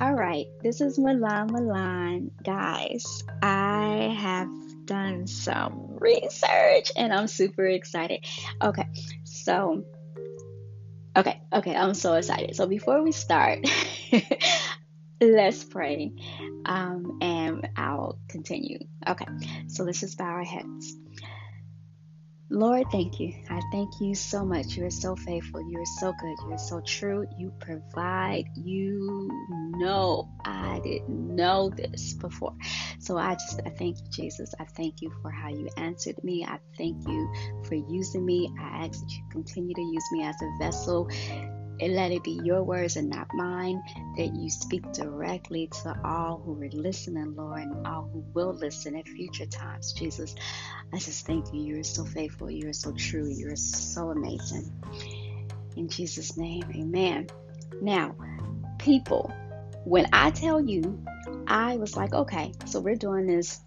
All right, this is Milan Milan. Guys, I have done some research and I'm super excited. Okay, so, okay, okay, I'm so excited. So, before we start, let's pray um, and I'll continue. Okay, so let's just bow our heads. Lord, thank you. I thank you so much. You are so faithful. You are so good. You are so true. You provide. You know I didn't know this before. So I just I thank you, Jesus. I thank you for how you answered me. I thank you for using me. I ask that you continue to use me as a vessel and let it be your words and not mine, that you speak directly to all who are listening, Lord, and all who will listen at future times. Jesus, I just thank you. You're so faithful. You're so true. You're so amazing. In Jesus' name, amen. Now, people, when I tell you, I was like, okay, so we're doing this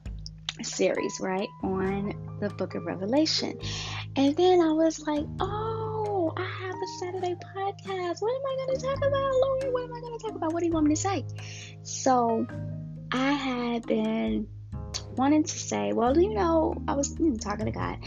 series, right, on the book of Revelation. And then I was like, oh, podcast. What am I going to talk about, Lord? What am I going to talk about? What do you want me to say? So I had been wanting to say, well, you know, I was talking to God.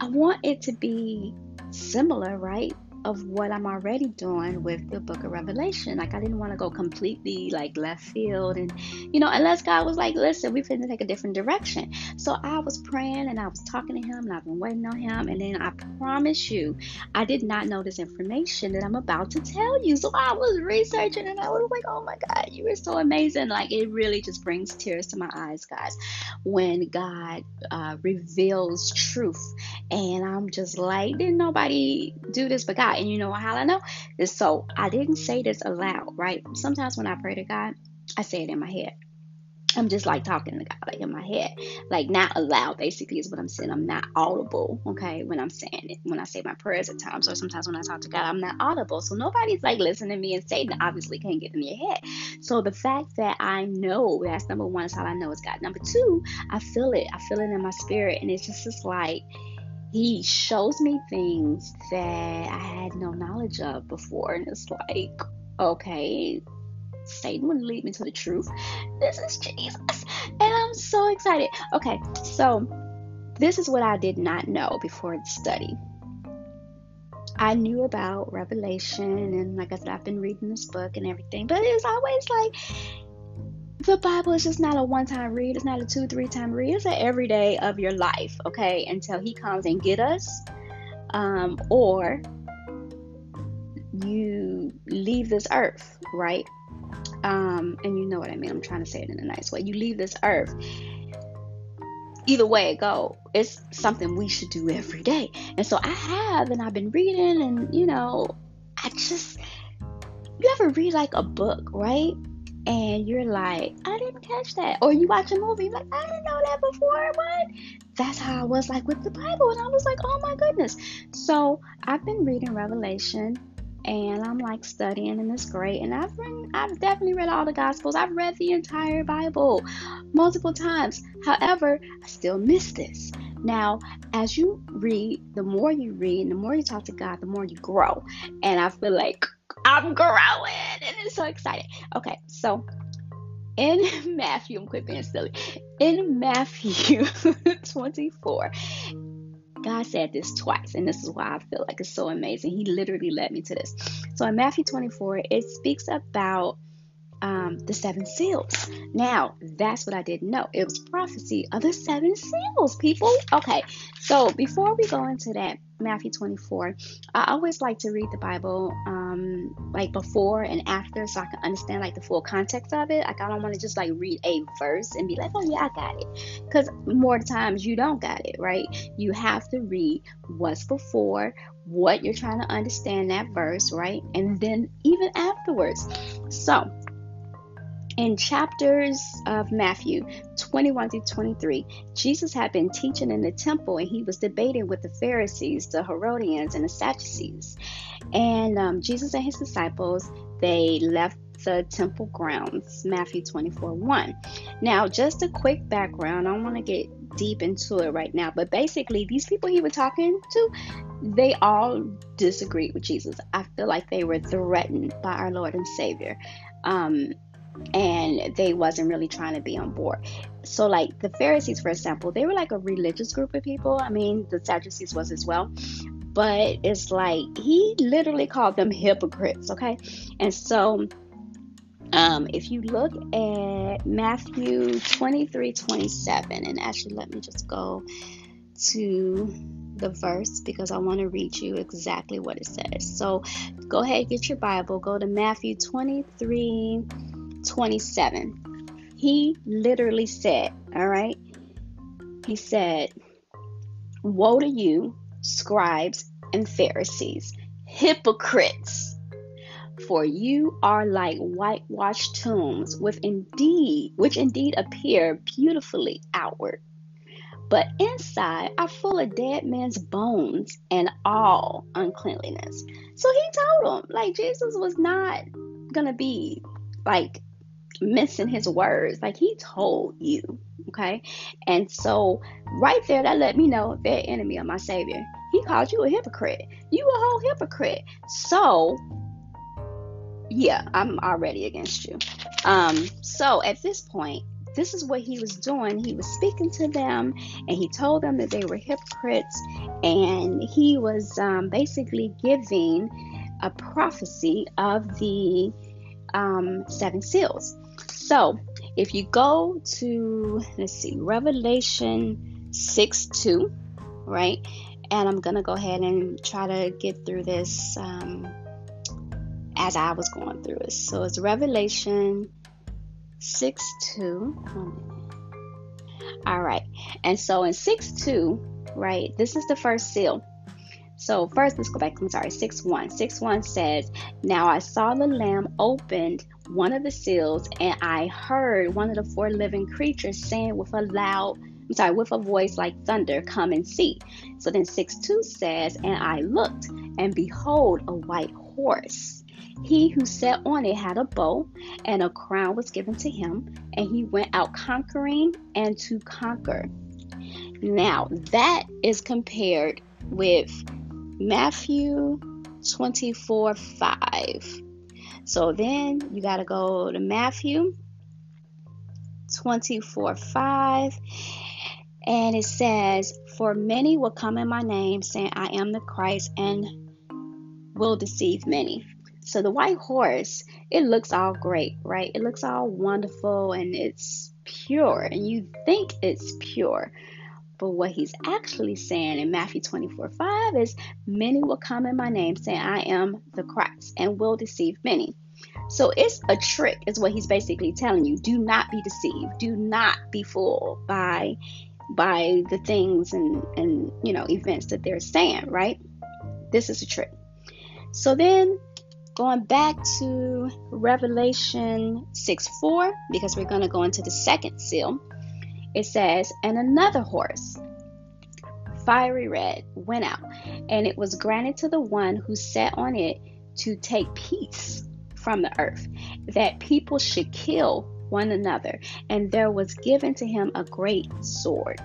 I want it to be similar, right? Of what I'm already doing with the book of Revelation. Like I didn't want to go completely like left field and you know, unless God was like, listen, we're finna take a different direction. So I was praying and I was talking to him and I've been waiting on him and then I promise you, I did not know this information that I'm about to tell you. So I was researching and I was like, oh my God, you are so amazing. Like it really just brings tears to my eyes, guys, when God uh, reveals truth. And I'm just like, didn't nobody do this but God? And you know how I know? So I didn't say this aloud, right? Sometimes when I pray to God, I say it in my head. I'm just like talking to God, like in my head, like not aloud. Basically, is what I'm saying. I'm not audible, okay, when I'm saying it. When I say my prayers at times, or sometimes when I talk to God, I'm not audible. So nobody's like listening to me, and Satan obviously can't get in your head. So the fact that I know that's number one is how I know it's God. Number two, I feel it. I feel it in my spirit, and it's just, just like he shows me things that I had no knowledge of before. And it's like, okay, Satan would lead me to the truth. This is Jesus. And I'm so excited. Okay, so this is what I did not know before the study. I knew about Revelation, and like I said, I've been reading this book and everything, but it's always like the Bible is just not a one time read, it's not a two, three time read, it's an everyday of your life, okay, until He comes and get us. Um, or you leave this earth, right? Um, and you know what I mean. I'm trying to say it in a nice way. You leave this earth. Either way it go, it's something we should do every day. And so I have, and I've been reading, and you know, I just you ever read like a book, right? And you're like, I didn't catch that. Or you watch a movie, like, I didn't know that before. What? That's how I was like with the Bible. And I was like, oh my goodness. So I've been reading Revelation and I'm like studying and it's great. And I've read, I've definitely read all the gospels. I've read the entire Bible multiple times. However, I still miss this. Now, as you read, the more you read and the more you talk to God, the more you grow. And I feel like I'm growing and it's so exciting. Okay, so in Matthew, I'm quit being silly. In Matthew 24, God said this twice, and this is why I feel like it's so amazing. He literally led me to this. So in Matthew 24, it speaks about um, the seven seals. Now, that's what I didn't know. It was prophecy of the seven seals, people. Okay, so before we go into that, Matthew 24, I always like to read the Bible um, like before and after so I can understand like the full context of it. Like, I don't want to just like read a verse and be like, oh, yeah, I got it. Because more times you don't got it, right? You have to read what's before, what you're trying to understand that verse, right? And then even afterwards. So, in chapters of Matthew 21 through 23, Jesus had been teaching in the temple and he was debating with the Pharisees, the Herodians, and the Sadducees. And um, Jesus and his disciples, they left the temple grounds, Matthew 24 1. Now, just a quick background, I don't want to get deep into it right now, but basically, these people he was talking to, they all disagreed with Jesus. I feel like they were threatened by our Lord and Savior. Um, and they wasn't really trying to be on board. So like the Pharisees, for example, they were like a religious group of people. I mean, the Sadducees was as well. But it's like he literally called them hypocrites, okay? And so um, if you look at Matthew 23 27, and actually let me just go to the verse because I want to read you exactly what it says. So go ahead, get your Bible, go to Matthew 23 27. He literally said, All right, he said, Woe to you, scribes and Pharisees, hypocrites! For you are like whitewashed tombs, with indeed, which indeed appear beautifully outward, but inside are full of dead men's bones and all uncleanliness. So he told them, like Jesus was not gonna be like missing his words. Like he told you, okay? And so right there, that let me know they're enemy of my Savior. He called you a hypocrite. You a whole hypocrite. So yeah, I'm already against you. Um, so at this point, this is what he was doing. He was speaking to them and he told them that they were hypocrites, and he was um, basically giving a prophecy of the um, seven seals. So if you go to, let's see, Revelation 6 2, right? And I'm going to go ahead and try to get through this um, as I was going through it. So it's Revelation 6 2. All right. And so in 6 2, right, this is the first seal. So first, let's go back. I'm sorry, 6 1. 6 1 says, Now I saw the Lamb opened one of the seals, and I heard one of the four living creatures saying with a loud, I'm sorry, with a voice like thunder, Come and see. So then 6 2 says, And I looked, and behold, a white horse. He who sat on it had a bow, and a crown was given to him, and he went out conquering and to conquer. Now, that is compared with Matthew 24 5. So then you got to go to Matthew 24 5. And it says, For many will come in my name, saying, I am the Christ, and will deceive many. So the white horse, it looks all great, right? It looks all wonderful and it's pure, and you think it's pure. But what he's actually saying in Matthew 24 5 is, Many will come in my name, saying, I am the Christ, and will deceive many. So it's a trick, is what he's basically telling you. Do not be deceived. Do not be fooled by by the things and and you know events that they're saying, right? This is a trick. So then going back to Revelation 6 4, because we're going to go into the second seal. It says, And another horse, fiery red, went out, and it was granted to the one who sat on it to take peace from the earth, that people should kill one another, and there was given to him a great sword.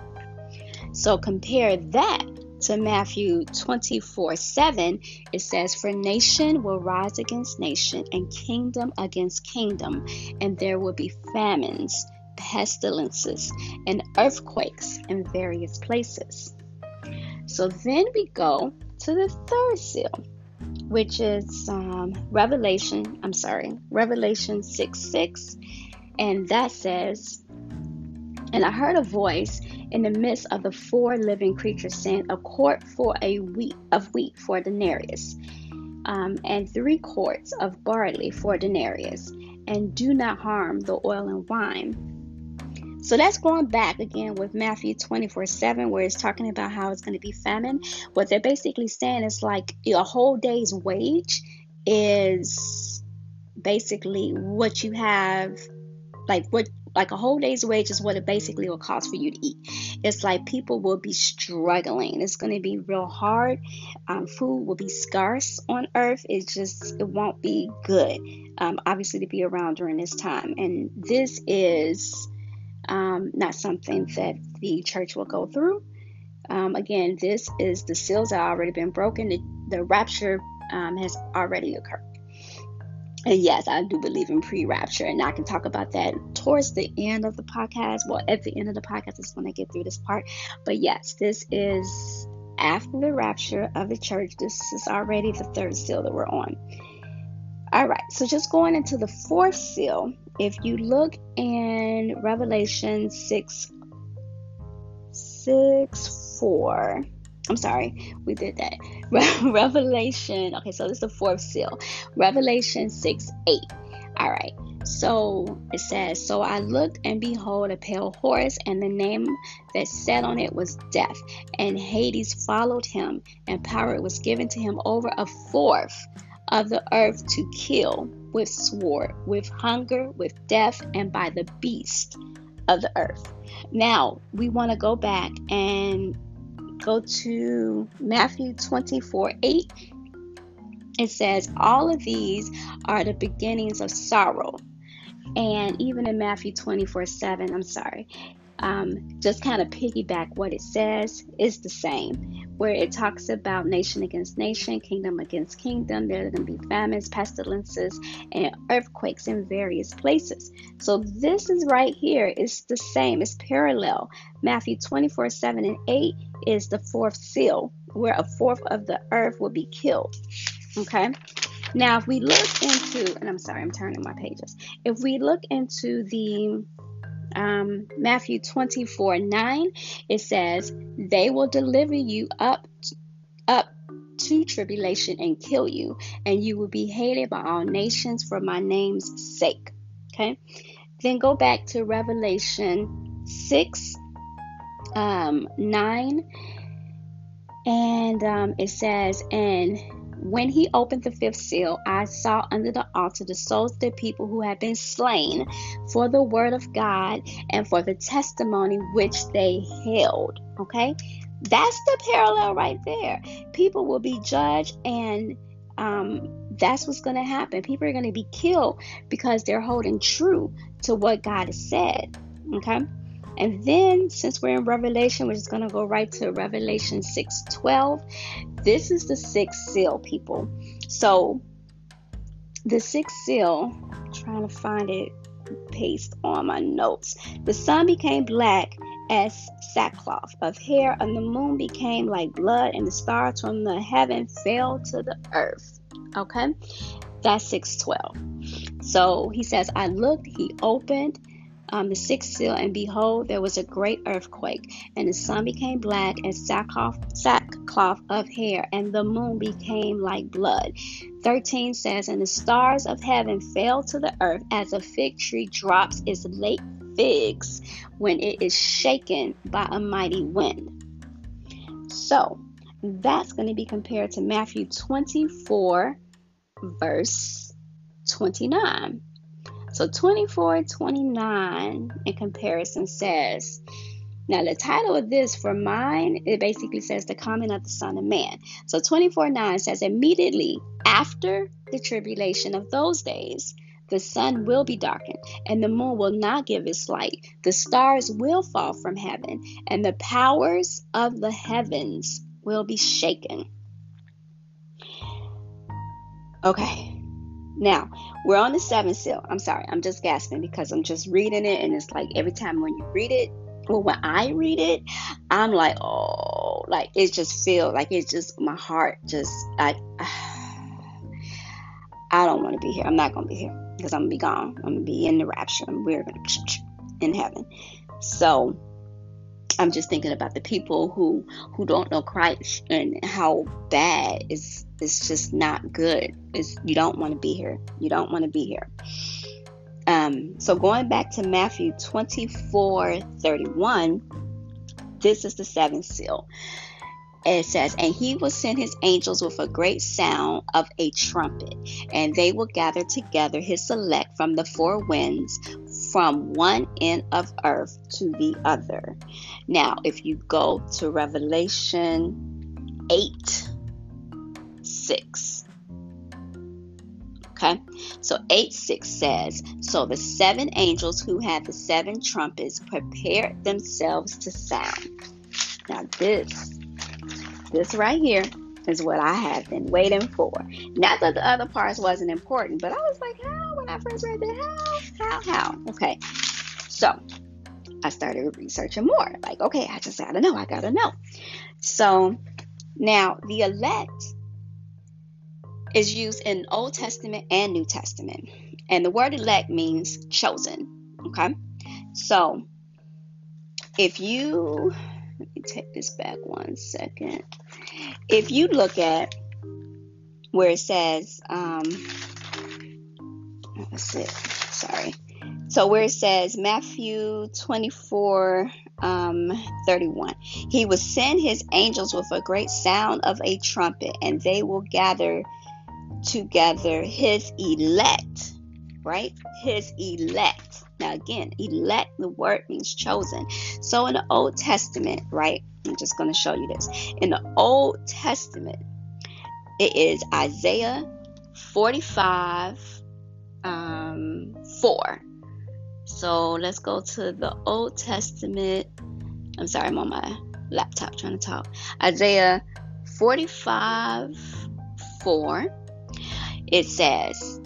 So compare that to Matthew 24 7, it says, For nation will rise against nation, and kingdom against kingdom, and there will be famines pestilences, and earthquakes in various places. So then we go to the third seal, which is um, Revelation, I'm sorry, Revelation 6 6. And that says, And I heard a voice in the midst of the four living creatures saying, A quart for a wheat of wheat for a denarius, um, and three quarts of barley for a denarius, and do not harm the oil and wine so that's going back again with Matthew 24 7, where it's talking about how it's going to be famine. What they're basically saying is like a whole day's wage is basically what you have, like what like a whole day's wage is what it basically will cost for you to eat. It's like people will be struggling. It's going to be real hard. Um, food will be scarce on earth. It just it won't be good. Um, obviously to be around during this time, and this is um, not something that the church will go through. Um, again, this is the seals have already been broken. The, the rapture um, has already occurred. and yes, I do believe in pre rapture, and I can talk about that towards the end of the podcast. Well, at the end of the podcast, I just want to get through this part. But yes, this is after the rapture of the church. This is already the third seal that we're on. All right, so just going into the fourth seal, if you look in Revelation 6 6 4, I'm sorry, we did that. Revelation, okay, so this is the fourth seal. Revelation 6 8. All right, so it says, So I looked and behold a pale horse, and the name that sat on it was Death, and Hades followed him, and power was given to him over a fourth of the earth to kill with sword, with hunger, with death, and by the beast of the earth. Now, we want to go back and go to Matthew 24 8. It says, All of these are the beginnings of sorrow. And even in Matthew 24 7, I'm sorry, um, just kind of piggyback what it says is the same, where it talks about nation against nation, kingdom against kingdom. There are going to be famines, pestilences, and earthquakes in various places. So this is right here. It's the same. It's parallel. Matthew 24, 7 and 8 is the fourth seal, where a fourth of the earth will be killed. Okay. Now, if we look into, and I'm sorry, I'm turning my pages. If we look into the um, Matthew 24 9, it says, They will deliver you up, up to tribulation and kill you, and you will be hated by all nations for my name's sake. Okay. Then go back to Revelation 6 um, 9, and um, it says, And when he opened the fifth seal, I saw under the altar the souls of the people who had been slain for the word of God and for the testimony which they held. Okay? That's the parallel right there. People will be judged, and um, that's what's going to happen. People are going to be killed because they're holding true to what God has said. Okay? And then, since we're in Revelation, we're just going to go right to Revelation 6 12. This is the sixth seal, people. So, the sixth seal, I'm trying to find it, paste on my notes. The sun became black as sackcloth of hair, and the moon became like blood, and the stars from the heaven fell to the earth. Okay, that's 612. So he says, I looked, he opened, um, the sixth seal, and behold, there was a great earthquake, and the sun became black as sackcloth, sackcloth of hair, and the moon became like blood. 13 says, And the stars of heaven fell to the earth as a fig tree drops its late figs when it is shaken by a mighty wind. So, that's going to be compared to Matthew 24, verse 29. So 24 29 in comparison says, now, the title of this for mine, it basically says the coming of the Son of Man. So 24 9 says, immediately after the tribulation of those days, the sun will be darkened, and the moon will not give its light. The stars will fall from heaven, and the powers of the heavens will be shaken. Okay, now, we're on the seventh seal. I'm sorry, I'm just gasping because I'm just reading it, and it's like every time when you read it, well, when I read it, I'm like, oh, like it just feels like it's just my heart just I I don't want to be here. I'm not gonna be here because I'm gonna be gone. I'm gonna be in the rapture, we're gonna in heaven. So I'm just thinking about the people who who don't know Christ and how bad it's it's just not good. It's you don't want to be here. You don't want to be here. Um, so going back to Matthew 24, 31, this is the seventh seal. It says, And he will send his angels with a great sound of a trumpet, and they will gather together his elect from the four winds, from one end of earth to the other. Now, if you go to Revelation 8 6. Okay, so 8 6 says, So the seven angels who had the seven trumpets prepared themselves to sound. Now, this, this right here, is what I have been waiting for. Not that the other parts wasn't important, but I was like? How? How? How? Okay. So I started researching more. Like, okay, I just gotta know. I gotta know. So now the elect is used in Old Testament and New Testament. And the word elect means chosen. Okay. So if you let me take this back one second. If you look at where it says, um, let's see, sorry. So where it says Matthew 24, um, 31, he will send his angels with a great sound of a trumpet, and they will gather together his elect, right? His elect. Now, again, elect, the word means chosen. So, in the Old Testament, right? I'm just going to show you this. In the Old Testament, it is Isaiah 45 um, 4. So, let's go to the Old Testament. I'm sorry, I'm on my laptop trying to talk. Isaiah 45 4. It says,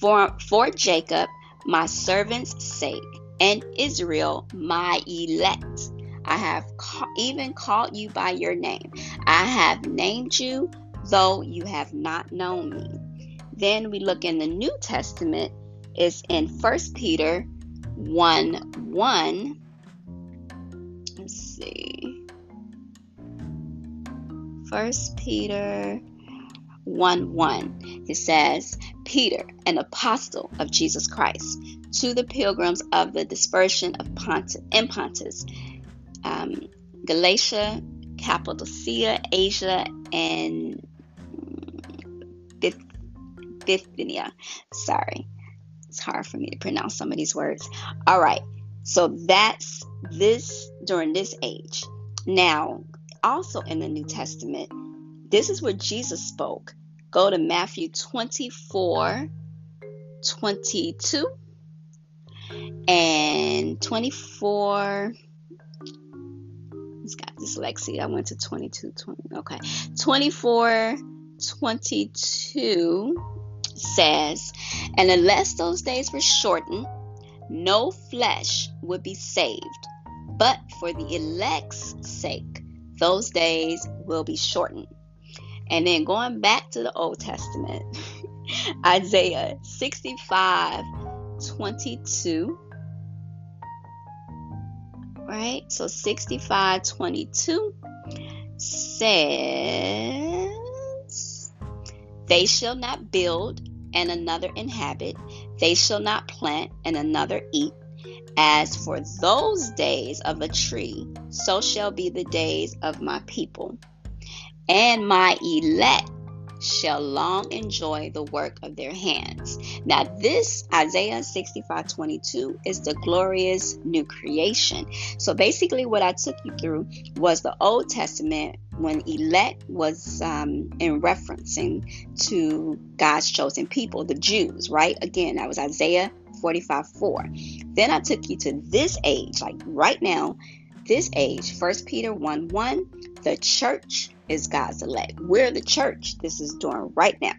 for, for Jacob, my servant's sake, and Israel, my elect. I have ca- even called you by your name. I have named you, though you have not known me. Then we look in the New Testament, it's in 1 Peter 1 1. Let's see. 1 Peter 1 1. It says, Peter, an apostle of Jesus Christ, to the pilgrims of the dispersion of Pontus, in Pontus, um, Galatia, Cappadocia, Asia, and Bithynia. Sorry, it's hard for me to pronounce some of these words. All right, so that's this during this age. Now, also in the New Testament, this is where Jesus spoke. Go to Matthew 24 22 and 24 it's got dyslexia i went to 22 20 okay 24 22 says and unless those days were shortened no flesh would be saved but for the elect's sake those days will be shortened and then going back to the Old Testament, Isaiah 65 22. Right? So 65 22 says, They shall not build and another inhabit, they shall not plant and another eat. As for those days of a tree, so shall be the days of my people and my elect shall long enjoy the work of their hands. Now, this Isaiah 65 22 is the glorious new creation. So, basically, what I took you through was the Old Testament when elect was um, in referencing to God's chosen people, the Jews, right? Again, that was Isaiah 45 4. Then I took you to this age, like right now, this age, 1 Peter 1 1, the church is God's elect. We're the church. This is doing right now.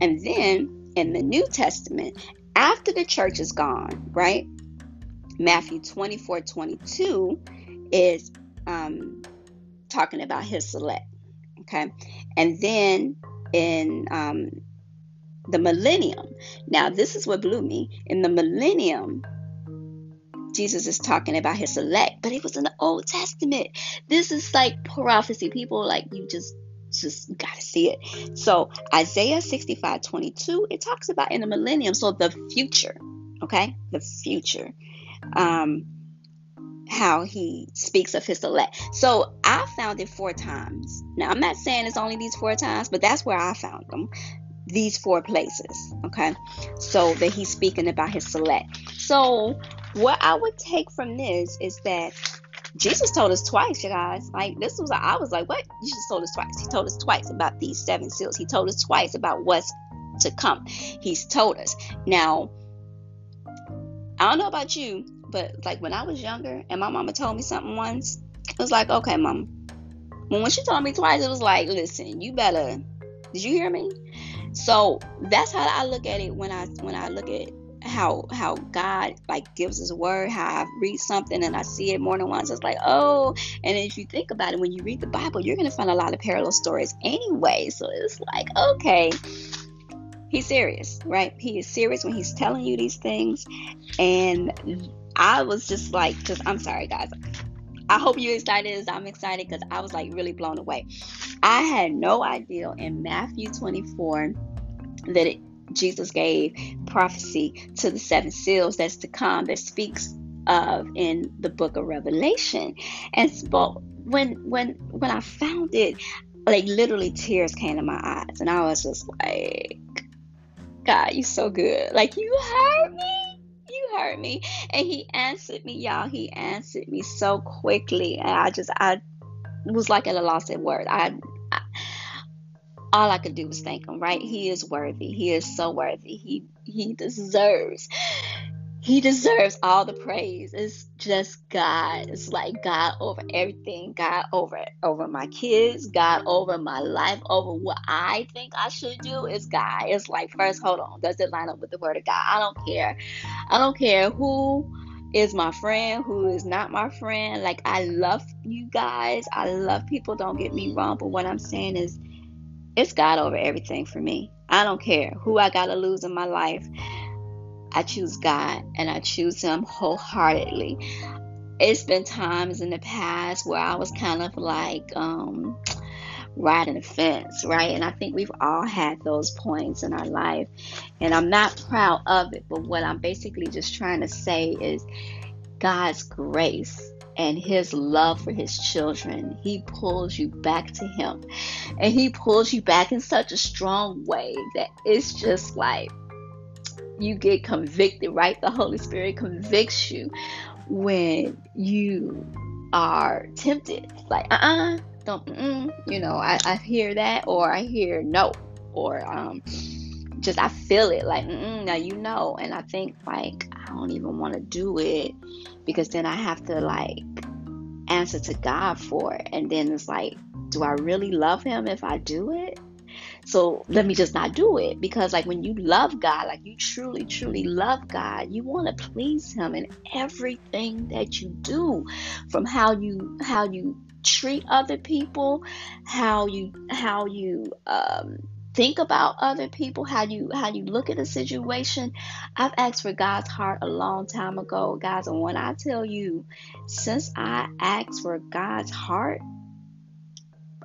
And then in the New Testament, after the church is gone, right? Matthew 24 22 is um, talking about his elect. Okay. And then in um, the millennium, now this is what blew me. In the millennium, Jesus is talking about his elect, but it was in the Old Testament. This is like prophecy. People like you just just gotta see it. So Isaiah 65 22, it talks about in the millennium, so the future, okay? The future. Um how he speaks of his elect. So I found it four times. Now I'm not saying it's only these four times, but that's where I found them. These four places. Okay. So that he's speaking about his elect. So what I would take from this is that Jesus told us twice, you guys. Like this was, I was like, what? Jesus told us twice. He told us twice about these seven seals. He told us twice about what's to come. He's told us. Now, I don't know about you, but like when I was younger and my mama told me something once, it was like, okay, mom, When when she told me twice, it was like, listen, you better. Did you hear me? So that's how I look at it when I when I look at how how God like gives His word. How I read something and I see it more than once. It's like oh, and if you think about it, when you read the Bible, you're gonna find a lot of parallel stories anyway. So it's like okay, he's serious, right? He is serious when he's telling you these things. And I was just like, just I'm sorry, guys. I hope you're excited as I'm excited because I was like really blown away. I had no idea in Matthew 24 that it, Jesus gave prophecy to the seven seals that's to come that speaks of in the book of Revelation. And so when when when I found it, like literally tears came to my eyes, and I was just like, God, you're so good. Like you heard me. Heard me. And he answered me, y'all. He answered me so quickly. And I just I was like at a loss of words. I, I all I could do was thank him, right? He is worthy. He is so worthy. He he deserves he deserves all the praise. It's just God. It's like God over everything. God over over my kids. God over my life. Over what I think I should do is God. It's like first, hold on. Does it line up with the word of God? I don't care. I don't care who is my friend, who is not my friend. Like I love you guys. I love people. Don't get me wrong. But what I'm saying is, it's God over everything for me. I don't care who I gotta lose in my life. I choose God and I choose Him wholeheartedly. It's been times in the past where I was kind of like um, riding the fence, right? And I think we've all had those points in our life. And I'm not proud of it, but what I'm basically just trying to say is God's grace and his love for his children, he pulls you back to him. And he pulls you back in such a strong way that it's just like you get convicted, right? The Holy Spirit convicts you when you are tempted. Like, uh uh-uh, uh, don't, you know, I, I hear that, or I hear no, or um, just I feel it like, now you know, and I think like I don't even want to do it because then I have to like answer to God for it, and then it's like, do I really love Him if I do it? So let me just not do it because, like, when you love God, like you truly, truly love God, you want to please Him in everything that you do, from how you how you treat other people, how you how you um, think about other people, how you how you look at a situation. I've asked for God's heart a long time ago, guys, and when I tell you, since I asked for God's heart,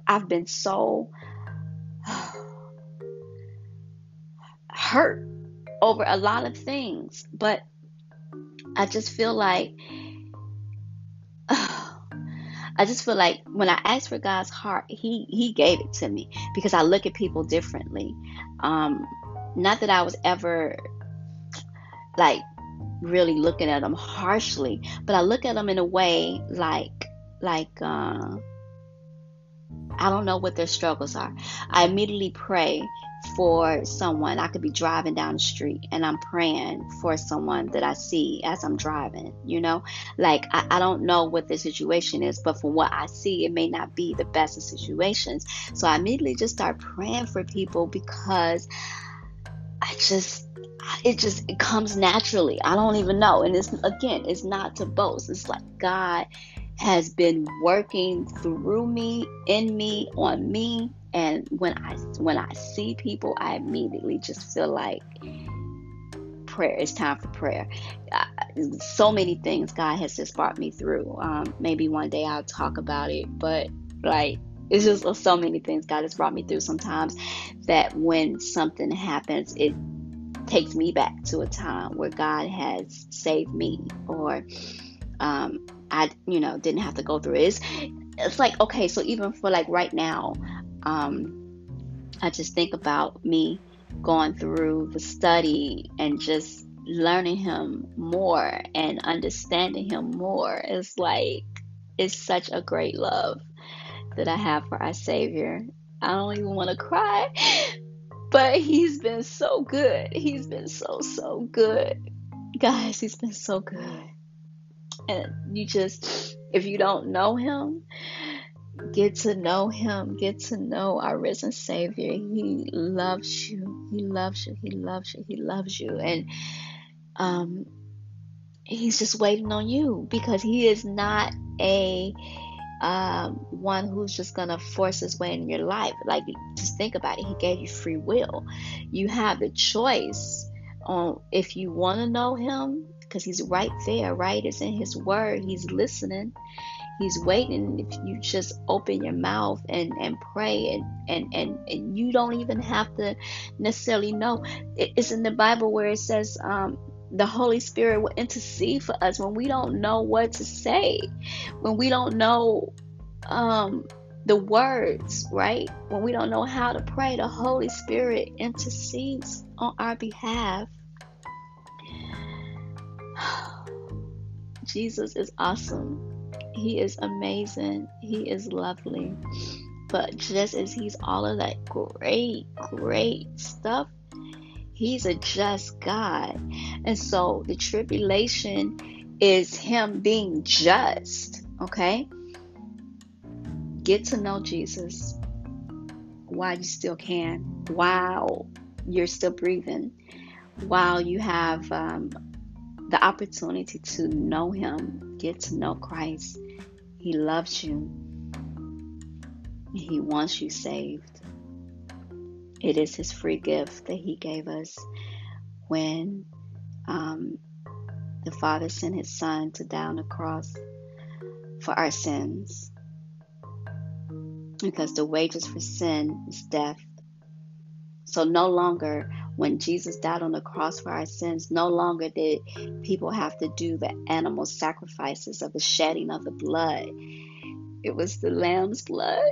I've been so hurt over a lot of things, but I just feel like I just feel like when I asked for God's heart, He He gave it to me because I look at people differently. Um, not that I was ever like really looking at them harshly, but I look at them in a way like like uh, I don't know what their struggles are. I immediately pray for someone. I could be driving down the street and I'm praying for someone that I see as I'm driving, you know? Like, I, I don't know what the situation is, but from what I see, it may not be the best of situations. So I immediately just start praying for people because I just it just it comes naturally. I don't even know. And it's again, it's not to boast. It's like God has been working through me, in me, on me. And when I when I see people, I immediately just feel like prayer. It's time for prayer. So many things God has just brought me through. Um, maybe one day I'll talk about it, but like it's just so many things God has brought me through. Sometimes that when something happens, it takes me back to a time where God has saved me or um, I, you know, didn't have to go through it. It's, it's like, okay, so even for like right now, um, I just think about me going through the study and just learning him more and understanding him more. It's like, it's such a great love that I have for our Savior. I don't even want to cry, but He's been so good. He's been so, so good. Guys, He's been so good and you just if you don't know him Get to know Him. Get to know our risen Savior. He loves you. He loves you. He loves you. He loves you. And um, He's just waiting on you because He is not a um, one who's just gonna force his way in your life. Like, just think about it. He gave you free will. You have the choice on if you want to know him because he's right there, right? It's in his word. He's listening. He's waiting. If you just open your mouth and, and pray and, and, and, and you don't even have to necessarily know. It's in the Bible where it says um, the Holy Spirit will intercede for us when we don't know what to say, when we don't know um, the words, right? When we don't know how to pray, the Holy Spirit intercedes on our behalf. Jesus is awesome. He is amazing. He is lovely. But just as He's all of that great, great stuff, He's a just God. And so the tribulation is Him being just. Okay? Get to know Jesus while you still can, while you're still breathing, while you have um, the opportunity to know Him, get to know Christ. He loves you, He wants you saved. It is His free gift that He gave us when um, the Father sent His Son to die on the cross for our sins. Because the wages for sin is death. So no longer, when Jesus died on the cross for our sins, no longer did people have to do the animal sacrifices of the shedding of the blood. It was the lamb's blood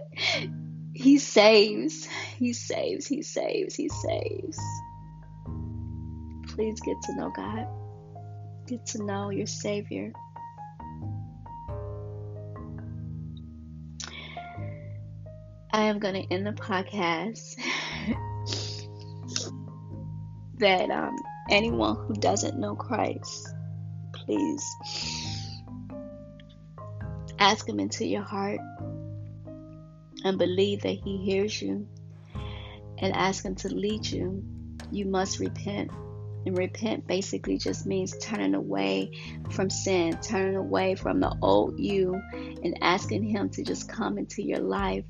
he saves. He saves. He saves. He saves. Please get to know God. Get to know your Savior. I am going to end the podcast that um, anyone who doesn't know Christ, please ask Him into your heart and believe that He hears you and ask Him to lead you, you must repent. And repent basically just means turning away from sin, turning away from the old you, and asking Him to just come into your life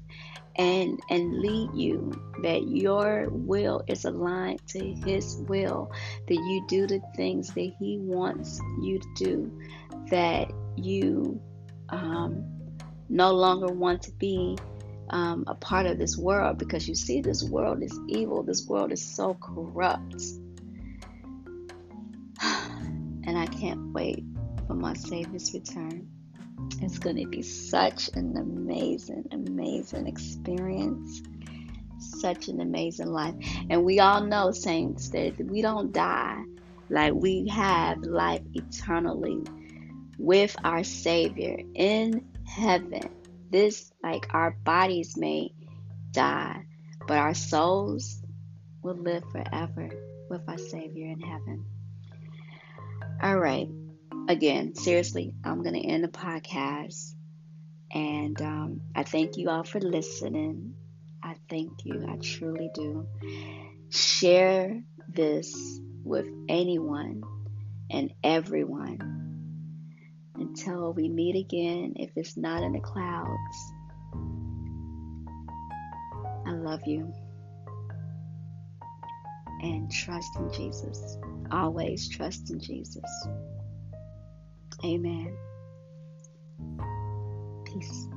and and lead you that your will is aligned to his will that you do the things that he wants you to do that you um, no longer want to be um, a part of this world because you see, this world is evil. This world is so corrupt. and I can't wait for my Savior's return. It's going to be such an amazing, amazing experience. Such an amazing life. And we all know, saints, that we don't die. Like we have life eternally with our Savior in heaven this, like our bodies may die, but our souls will live forever with our Savior in heaven. All right. Again, seriously, I'm going to end the podcast. And um, I thank you all for listening. I thank you. I truly do. Share this with anyone and everyone until we meet again, if it's not in the clouds. I love you. And trust in Jesus. Always trust in Jesus. Amen. Peace.